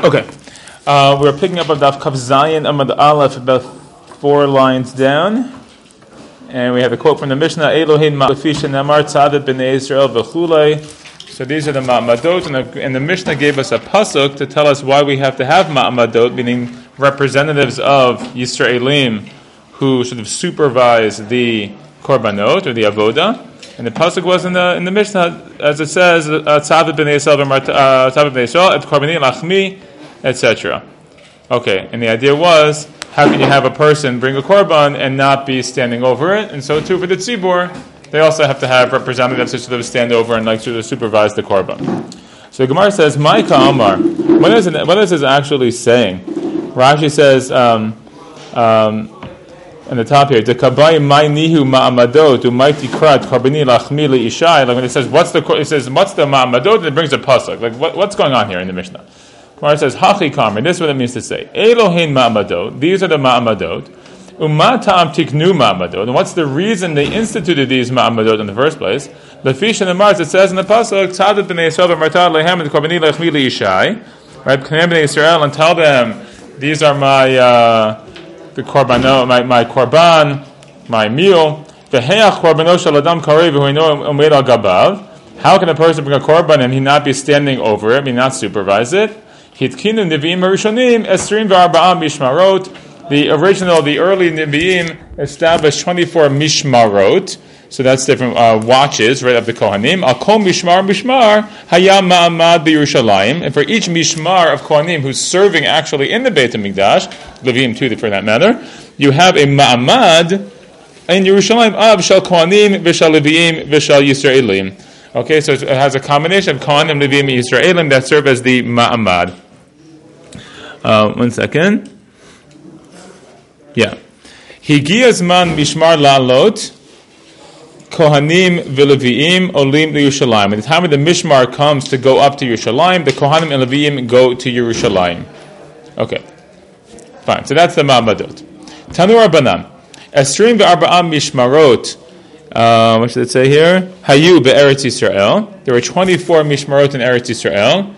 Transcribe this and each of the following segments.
Okay. Uh, we're picking up on Daf Kaf Zayin Amad Aleph about four lines down. And we have a quote from the Mishnah, Elohim Ma'afisha Namar Tzadet B'nei Israel V'chulei. So these are the Ma'amadot, and the, and the Mishnah gave us a pasuk to tell us why we have to have Ma'amadot, meaning representatives of Yisraelim who sort of supervise the Korbanot, or the Avoda. And the pasuk was in the in the Mishnah, as it says, Tzadet B'nei Israel uh, Tzadet B'nei Israel Et Korbani Lachmi etc. Okay, and the idea was, how can you have a person bring a korban and not be standing over it? And so too for the tzibur, they also have to have representatives who sort of stand over and like sort of supervise the korban. So Gemara says, "Maika Amar." What is it? What is this actually saying? Rashi says um, um, on the top here, "Dekabai mai nihu ma'amadot u'maiti krat karbani lachmi ishai." Like when it says, "What's the?" It says, "What's the ma'amadot?" And it brings a pasuk. Like what, what's going on here in the Mishnah? Gemara says, Hachi Kamer, this is what it means to say. Elohin Ma'amadot, these are the Ma'amadot. Umatam tiknu Ma'amadot. And what's the reason they instituted these Ma'amadot in the first place? The fish and the Mars, it says in the Pasuk, Tzadat b'nei Yisrael v'martad lehem and korbani lechmi yishai. Right, K'nem b'nei Yisrael, and tell them, these are my, uh, the korbanot, my, my korban, my meal. V'heach korbanot shel adam karev v'huino umed al gabav. How can a person bring a korban and he not be standing over it, mean not supervise it? Hitkinu Nevi'im Harishonim Esrim V'Arba'am Mishmarot. The original, the early Nevi'im established 24 Mishmarot. So that's different uh, watches, right, of the Kohanim. Al Kol Mishmar Mishmar Hayam Ma'amad B'Yerushalayim. And for each Mishmar of Kohanim who's serving actually in the Beit HaMikdash, Leviim too, for that matter, you have a Ma'amad in Yerushalayim of Shal Kohanim V'Shal Leviim V'Shal Yisraelim. Okay, so it has a combination of Kohanim, Leviim, and Yisraelim that serve as the Ma'amad. Uh, one second. Yeah. Higiyaz man mishmar la'alot, Kohanim v'Leviim olim Yerushalayim. At the time of the Mishmar comes to go up to Yerushalayim, the Kohanim and Leviim go to Yerushalayim. Okay, fine. So that's the Ma'amadot. Tanur Banan. Esrim v'arba'am mishmarot. Uh, what should it say here? Hayu be'eretz Yisrael. There were 24 mishmarot in Eretz Yisrael.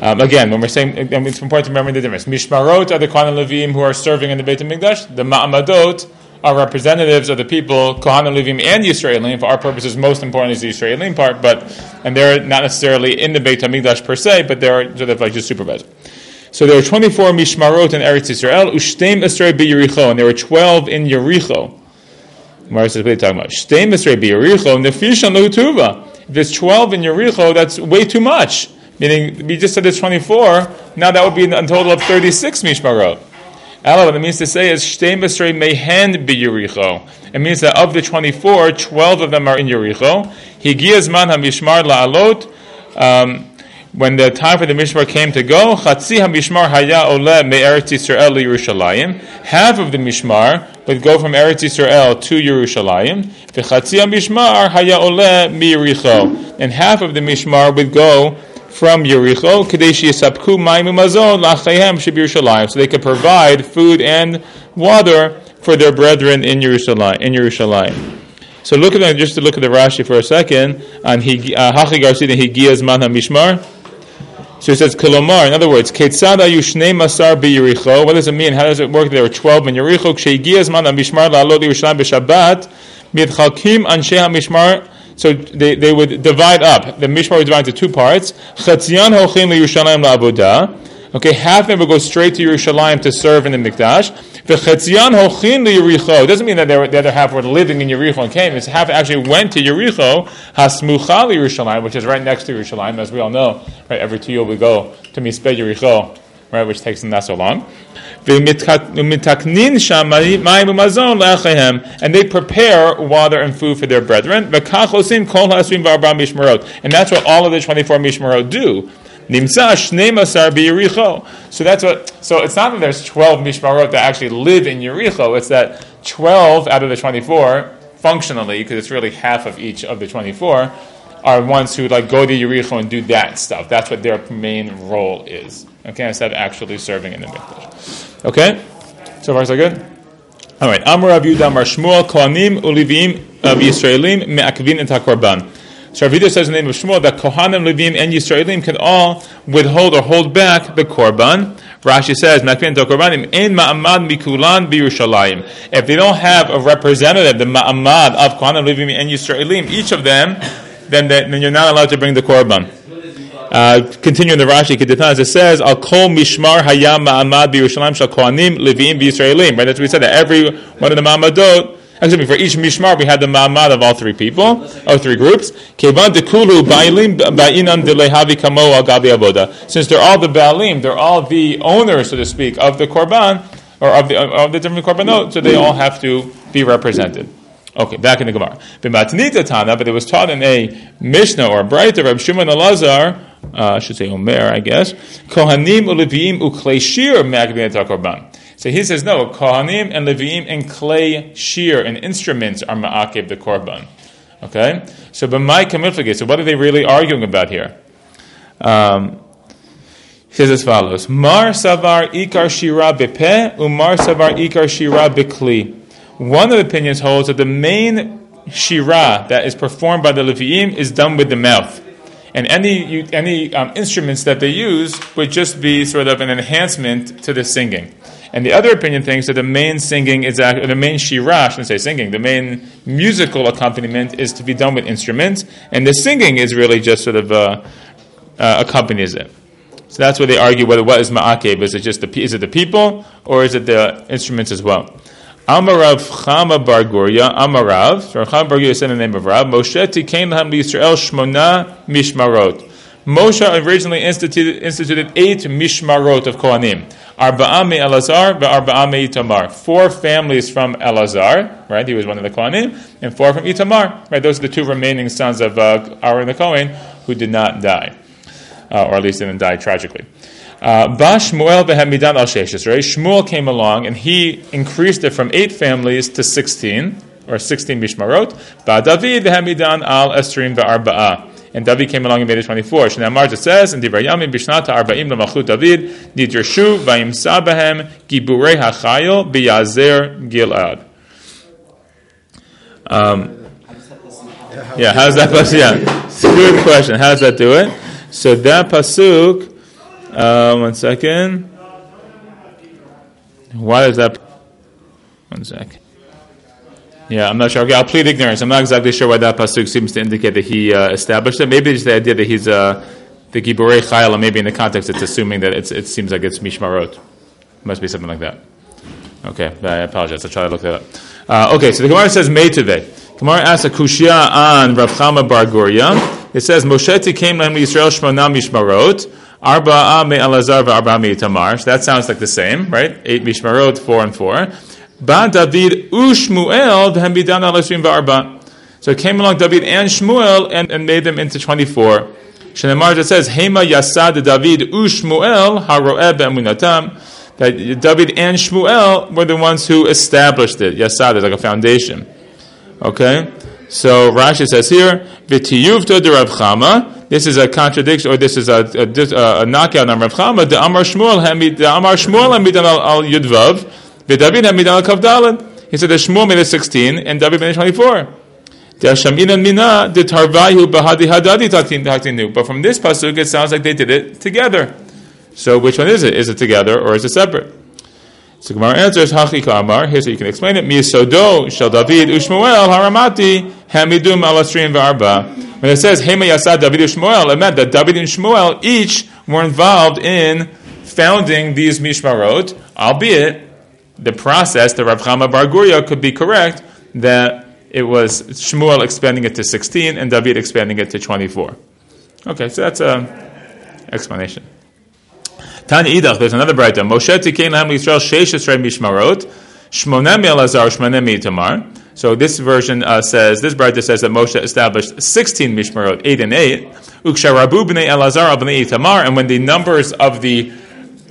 Um, again, when we're saying, it's important to remember the difference. Mishmarot are the Kohanim Levim who are serving in the Beit HaMikdash. The Ma'amadot are representatives of the people, Kohanim Levim and the Yisraelim. For our purposes, most important is the Yisraelim part, but and they're not necessarily in the Beit HaMikdash per se, but they're sort of like just supervisors. So there were 24 Mishmarot in Eretz Yisrael, Ushtem Esrei Yericho, and there were 12 in Yericho. Mara says, what are you talking about? Shtem Esrei Yericho, Nefishan Tuva. If there's 12 in Yericho, that's way too much. Meaning, we just said it's 24, now that would be a total of 36 Mishmarot. Ella, what it means to say is, Shteim Esrei Mehen Be Yericho. It means that of the 24, 12 of them are in Yericho. Higiyaz Man HaMishmar La'alot, um, when the time for the Mishmar came to go, Chatzi HaMishmar Haya Ole Me'eretz Yisrael Yerushalayim. Half of the Mishmar would go from Eretz Yisrael to Yerushalayim. V'chatzi HaMishmar Haya Ole Me'ericho. And half of the Mishmar would go from Yericho, Kadesh Yisapku Maimu Mazon Lachayhem Shib So they could provide food and water for their brethren in Jerusalem. In Jerusalem. So look at just to look at the Rashi for a second on uh, Hachi Garcia Higiyaz Man Mishmar. So it says Kilomar. In other words, Ketzada Yushne Masar Yericho. What does it mean? How does it work? There were twelve in Yericho. Kshei Man Mishmar La'alot Yerushalayim b'Shabbat. Mitchalkim Anshe Mishmar so they, they would divide up. The Mishmar would divide into two parts. Chatzian hochin liyushalayim la'avodah. Okay, half of them would go straight to Yerushalayim to serve in the Mikdash. V'chatzian hochin liyericho. It doesn't mean that the other half were living in Yericho and came. It's half actually went to Yericho, hasmucha Yerushalayim, which is right next to Yerushalayim, as we all know. Right, every two years we go to Mispeh Yericho, right, which takes them not so long and they prepare water and food for their brethren. And that's what all of the 24 Mishmarot do. So that's what. So it's not that there's 12 Mishmarot that actually live in Yericho. It's that 12 out of the 24, functionally, because it's really half of each of the 24, are ones who like go to Yericho and do that stuff. That's what their main role is. Okay, instead of actually serving in the mikdash. Okay? So far, so good? All right. Amar Rav Yudah Amar Shmuel Kohanim Uliviim of Yisraelim Me'akvin et HaKorban. So Ravida says in the name of Shmuel that Kohanim, Levim, and Yisraelim can all withhold or hold back the korban. Rashi says, Me'akvin et Ein Ma'amad Mikulan B'Yerushalayim. If they don't have a representative, the ma'amad of Kohanim, Levim, and Yisraelim, each of them, then, then you're not allowed to bring the korban. Uh, continuing the Rashi, as it says, Al kol mishmar hayam ma'amad b'Yerushalayim shal kohanim levim b'Yisraelim. Right, that's what we said. That every one of the ma'amadot, excuse me, for each mishmar we had the ma'amad of all three people, or three groups. Kevan dekulu ba'ilim ba'inan delehavi kamo al gabi avoda. Since they're all the baalim, they're all the owners, so to speak, of the korban or of the of the different korbanot, so they all have to be represented. Okay, back in the Gemara. But it was taught in a Mishnah or a Braita, Reb Shimon Elazar, uh, I should say Omer, I guess. Kohanim uleviim uklei shir korban. So he says no, Kohanim and Leviim and klei shir and instruments are ma'akev the korban. Okay, so b'mai kamiflige. So what are they really arguing about here? Um, he says as follows: Mar savar ikar shira bepe, umar savar ikar shira bekli. One of the opinions holds that the main shira that is performed by the Levi'im is done with the mouth. And any, any um, instruments that they use would just be sort of an enhancement to the singing. And the other opinion thinks that the main singing is actually, the main shira, I shouldn't say singing, the main musical accompaniment is to be done with instruments, and the singing is really just sort of uh, uh, accompanies it. So that's where they argue whether what is ma'akev. Is it just the, is it the people, or is it the instruments as well? Amarav Chama Bar Guria, Amarav, Chama Bar said in the name of Rav, Moshe tikain lahem Yisrael shmona mishmarot. Moshe originally instituted, instituted eight mishmarot of Kohanim. Arba'am me Elazar, Arba'am me Itamar. Four families from Elazar, right? He was one of the Kohanim, and four from Itamar, right? Those are the two remaining sons of uh, Aaron the Kohen who did not die, uh, or at least didn't die tragically. Uh, ba Shmuel v'hamidan al sheshes, right? Shmuel came along and he increased it from eight families to 16, or 16 mishmarot. Ba David v'hamidan al esrim v'arba'ah. And David came along and made it 24. Shnei says, in Divrei Yamim, Bishnata Arba'im Lamachut David, Nidrshu Vayim Sabahem, Giburei HaChayil, Biyazer Gilad. Um, yeah, how's that? Yeah, good question. How does that do it? So that pasuk uh, one second. Why is that? One sec. Yeah, I'm not sure. Okay, I'll plead ignorance. I'm not exactly sure why that pasuk seems to indicate that he uh, established it. Maybe it's the idea that he's uh, the Giborei Chayil, maybe in the context it's assuming that it seems like it's Mishmarot. Must be something like that. Okay, I apologize. I'll try to look that up. Uh, okay, so the Gemara says Meitave. Gemara asks a kushia on Rav Chama Bar Guria. It says Moshe came to Yisrael Shmona Mishmarot. Arba me Elazar Arba me Tamar. So that sounds like the same, right? Eight Mishmarot, four and four. Ba David Ushmuel v'hemidan alashrim v'arba. So it came along David and Shmuel and, and made them into 24. Shenemar just says, Hema Yasad David Ushmuel haro'eh be'emunatam. That David and Shmuel were the ones who established it. Yasad is like a foundation. Okay? So Rashi says here, V'tiyuvta de Rav Chama, this is a contradiction, or this is a, a, a knockout on Rav Chama. The Amar Shmuel Hamid, the Amar Shmuel Hamidan al, Yudvav, the David al Kavdalan. He said the Shmuel made it 16 and David made it 24. But from this pasuk, it sounds like they did it together. So which one is it? Is it together or is it separate? So Gemara answers, Hachi Kamar. Here's how you can explain it. Miyasodo shel David ushmuel haramati hamidum alastrim v'arba. When it says Hema Yasad David and Shmuel, it meant that David and Shmuel each were involved in founding these mishmarot, albeit the process, the Rav Chama Bar Guria, could be correct that it was Shmuel expanding it to 16 and David expanding it to 24. Okay, so that's an explanation. Tani Idach, there's another Braita. Moshe tikein lahem Yisrael sheish mishmarot, shmonem elazar, shmonem itamar. So this version uh, says, this Braita says that Moshe established 16 Mishmarot, 8 and 8. Uksharabu b'nei Elazar b'nei Itamar, and when the numbers of the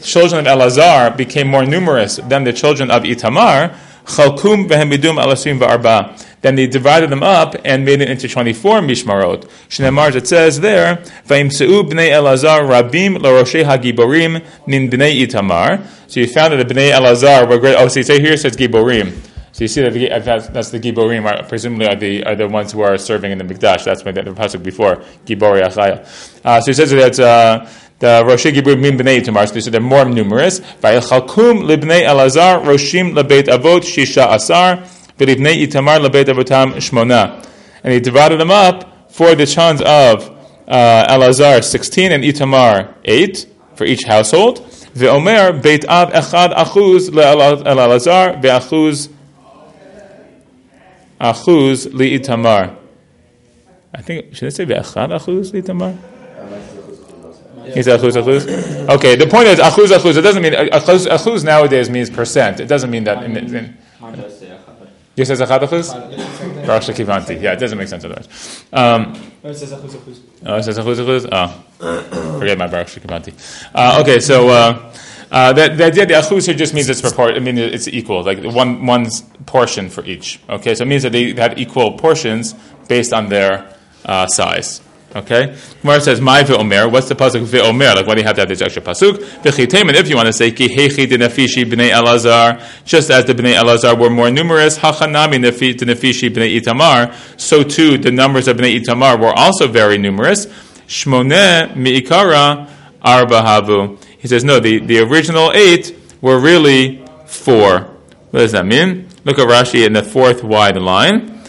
children of Elazar became more numerous than the children of Itamar, Chalkum v'hemidum alasrim v'arba. Then they divided them up and made it into 24 mishmarot. Shneimar, it says there, V'imse'u b'nei Elazar rabim l'roshei hagiborim min b'nei Itamar. So you found that the b'nei Elazar were great. Oh, see, so here it says giborim. So you see that the, that's, that's the Giborim, are, presumably are the, are the ones who are serving in the Mikdash. That's what the, pasuk before, Gibori Achaya. Uh, so he says that uh, the Roshi Gibur Min Bnei Tamar, so they're more numerous. Vayelchalkum libnei Elazar, Roshim lebeit Avot, Shisha Asar, v'libnei Itamar lebeit Avotam, Shmona. And he divided them up for the chans of uh, Elazar, 16, and Itamar, 8, for each household. Ve'omer, beit Av Echad Achuz le'Elazar, ve'achuz Achuz li'itamar. I think, should I say ve'echad achuz li'itamar? He's achuz achuz. Okay, the point is achuz achuz. It doesn't mean achuz, achuz nowadays means percent. It doesn't mean that. In, in, you says achad achuz? Shekivanti. Yeah, it doesn't make sense otherwise. Um, Oh, it says achuz achuz. oh, it says achuz achuz. Oh, forget my baruch shekivanti. Uh, okay, so. Uh, uh, the, the idea of the achuz here just means it's proport. I mean it's equal, like one one's portion for each. Okay, so it means that they have equal portions based on their uh, size. Okay, Gemara says my ve'omer. What's the pasuk ve'omer? Like why do you have to have this extra pasuk? V'chitem, if you want to say ki hechi denafishi bnei Elazar, just as the bnei Elazar were more numerous, hachanami denafishi bnei Itamar, so too the numbers of bnei Itamar were also very numerous. Shmoneh mi'ikara arba havu. He says, no, the, the original eight were really four. What does that mean? Look at Rashi in the fourth wide line.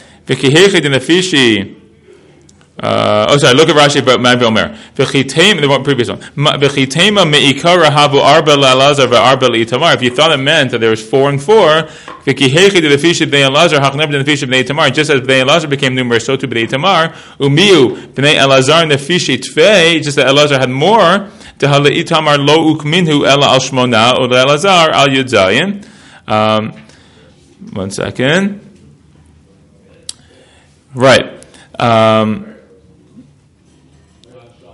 Uh, oh, sorry. Look at Rashi, but Mavi Omer. The previous one. If you thought it meant that there was four and four. Just as b'nei Elazar became numerous, so too b'nei Tamar. Umiu b'nei Elazar nefishi tfei. Just that Elazar had more. Tehale Itamar lo ukminhu ela al shmona or Elazar al yudzayin. Um, one second. Right. Um,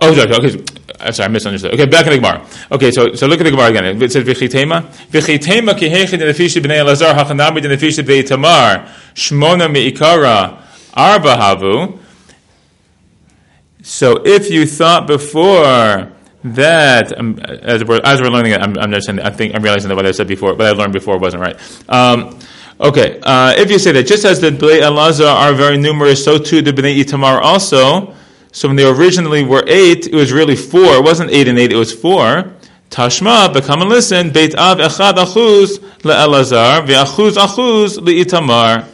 Oh, sorry, okay. Sorry, I misunderstood. Okay, back in the Gemara. Okay, so so look at the Gemara again. It says v'chitema v'chitema kihechid nefishi b'nei Elazar hachanami nefishi b'nei Tamar shmona meikara arba havu. So if you thought before that, um, as, we're, as we're learning it, I'm, I'm understanding. I think I'm realizing that what I said before, what I learned before wasn't right. Um, okay, uh, if you say that just as the bnei Elazar are very numerous, so too the bnei Itamar also. So when they originally were eight, it was really four. It wasn't eight and eight, it was four. Tashma, but come and listen. Beit Av echad achuz le'elazar, ve'achuz achuz le'itamar.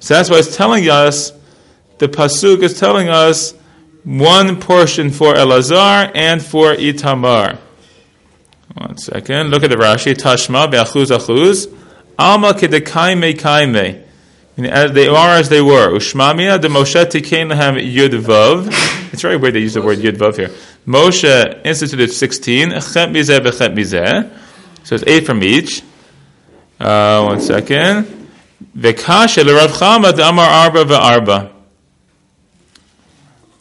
So that's why it's telling us, the Pasuk is telling us, one portion for Elazar and for Itamar. One second. Look at the Rashi. Tashma, ve'achuz achuz. Alma kedekaime kaime. As they are as they were. Ushmamia de Moshe tikein lehem yud. It's very weird they use the word yud vav here. Moshe instituted sixteen. Chet mizeh bechet mizeh. So it's eight from each. Uh, one second. Vekashe l'Rav Chama de Amar Arba ve'Arba.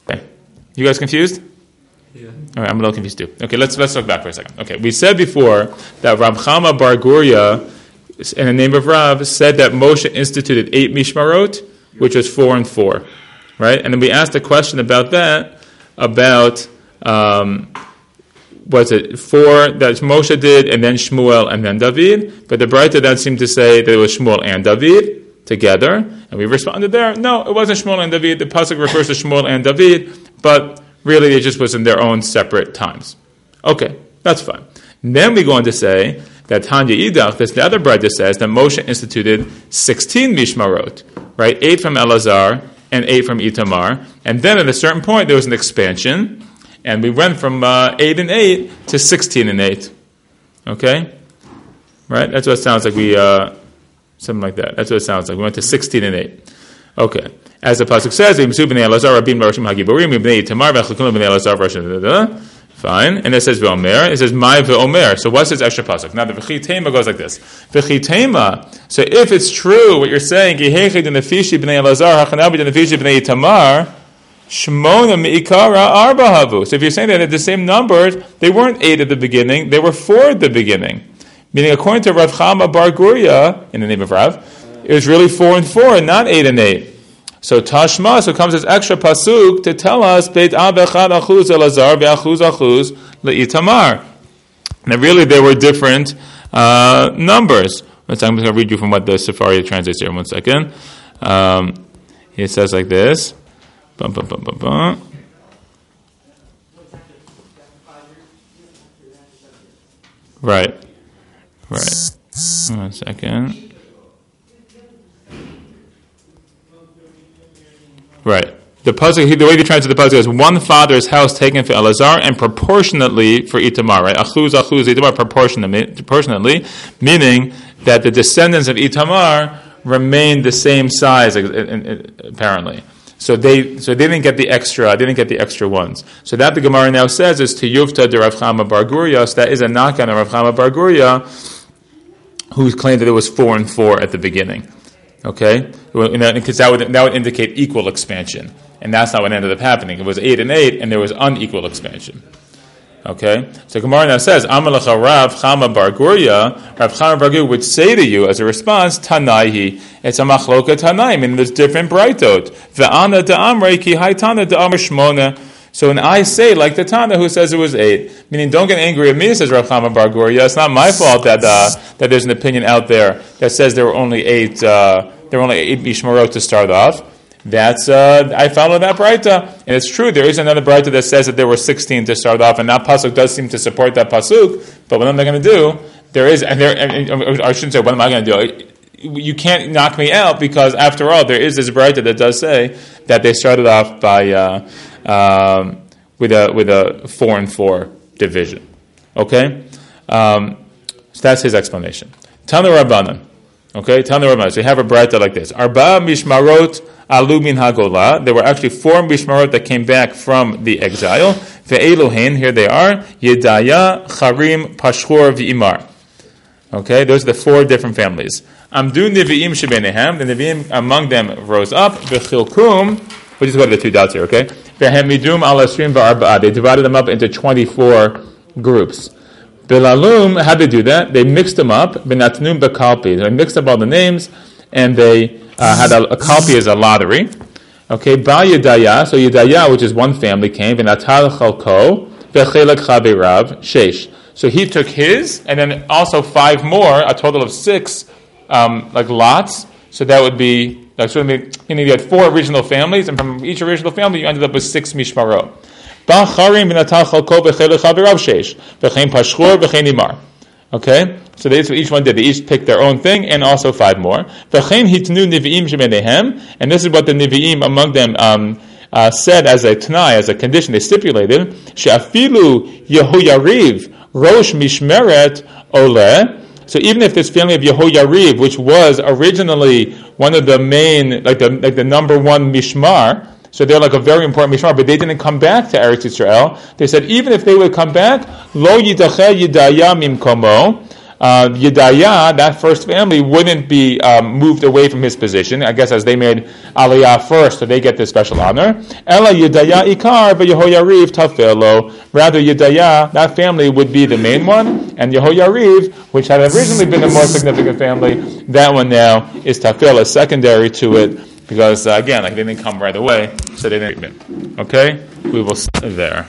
Okay, you guys confused? Yeah. All right, I'm a little confused too. Okay, let's let's look back for a second. Okay, we said before that Rav Chama Bar Guria in the name of Rav, said that Moshe instituted eight mishmarot, which was four and four, right? And then we asked a question about that, about um, was it four that Moshe did, and then Shmuel, and then David? But the Braita then seemed to say that it was Shmuel and David together, and we responded there, no, it wasn't Shmuel and David. The pasuk refers to Shmuel and David, but really it just was in their own separate times. Okay, that's fine. Then we go on to say that Tanya Idach, this the other Braita says that Moshe instituted 16 Mishmarot, right? Eight from Elazar and eight from Itamar. And then at a certain point there was an expansion, and we went from uh, eight and eight to 16 and eight. Okay? Right? That's what it sounds like we, uh, something like that. That's what it sounds like. We went to 16 and eight. Okay. As the Pasuk says, Fine. And it says Ve'omer. It says My Ve'omer. So what's this extra pasuk? Now the V'chitema goes like this. V'chitema. So if it's true what you're saying. So if you're saying that at the same numbers, they weren't eight at the beginning, they were four at the beginning. Meaning according to Rav Chama Bar Guria, in the name of Rav, it was really four and four and not eight and eight. So Tashma, so comes this extra pasuk to tell us Beit Ab Echad Achuz Elazar Ve'achuz Achuz Le'itamar. Now really there were different uh, numbers. I'm just going to read you from what the Sefaria translates here. One second. Um, it says like this. Bum, bum, bum, bum, bum. Right. Right. One second. Right. The puzzle, the way he translates the puzzle is one father's house taken for Elazar and proportionately for Itamar, right? Achuz, achuz, Itamar, proportionately, proportionately, meaning that the descendants of Itamar remain the same size, apparently. So they, so they didn't get the extra, they didn't get the extra ones. So that the Gemara now says is to Yufta de Rav Chama Bar Guria, so that is a knock on Rav Chama Bar Guria, who claimed that it was four and four at the beginning. Okay? Because that would, that would indicate equal expansion. And that's not what ended up happening. It was eight and eight, and there was unequal expansion. Okay? So Gemara now says, Amalacha Rav Chama Bar Guria, Rav Chama Bar would say to you as a response, Tanaihi. It's a machloka Tanai, meaning there's different brightot. Ve'ana da'amrei ki haitana da'amr shmona. So when I say, like the Tana who says it was eight, meaning don't get angry at me, says Rav Chama Bar Guria. It's not my fault that, uh, that there's an opinion out there that says there were only eight, uh, there were only eight Mishmarot to start off. That's uh, I follow that brayta, and it's true. There is another brayta that says that there were sixteen to start off, and that pasuk does seem to support that pasuk. But what am I going to do? There is, and there. And I shouldn't say what am I going to do. You can't knock me out because, after all, there is this brayta that does say that they started off by uh, um, with a with a four and four division. Okay, um, so that's his explanation. Tanu Rabbanan. Okay, Tanu Rabbanan. So you have a brayta like this: Arba mishmarot alumin hagola. There were actually four mishmarot that came back from the exile. Ve'elohin, here they are: Yedaya, Charim, Pashur, V'imar. Okay, those are the four different families. Amdu Nevi'im Shebenehem, the Nevi'im among them rose up. V'chilkum, we'll just go the two dots here, okay? V'hemidum al Asrim. They divided them up into 24 groups. Bilalum, how did they do that? They mixed them up. Benatnum Bekalpi. They mixed up all the names, and they uh, had a, a copy as a lottery. Okay, Ba Yedaya, so Yedaya, which is one family, came, V'natal Chalko, V'chelek Chavirav, Shesh. So he took his, and then also five more, a total of six, um, like lots. So that would be, like, so you, know, you had four original families, and from each original family, you ended up with six mishmarot. Okay, so they, so each one did. They each picked their own thing, and also five more. And this is what the niviim among them um, uh, said as a t'nai, as a condition. They stipulated she'afilu Yehoyariv rosh mishmeret ole. So even if this family of Yehoyariv, which was originally one of the main, like the like the number one mishmar, so they're like a very important mishmar, but they didn't come back to Eretz Yisrael. They said even if they would come back, lo yidache yidaya mimkomo. Uh, Yedaya, that first family, wouldn't be um, moved away from his position. I guess as they made Aliyah first, so they get this special honor. Ella Yedaya Ikar, but Yehoyariv Tafelo. Rather, Yedaya, that family would be the main one, and Yehoyariv, which had originally been the more significant family, that one now is Tafel, secondary to it because uh, again, like they didn't come right away, so they didn't. Okay, we will start there.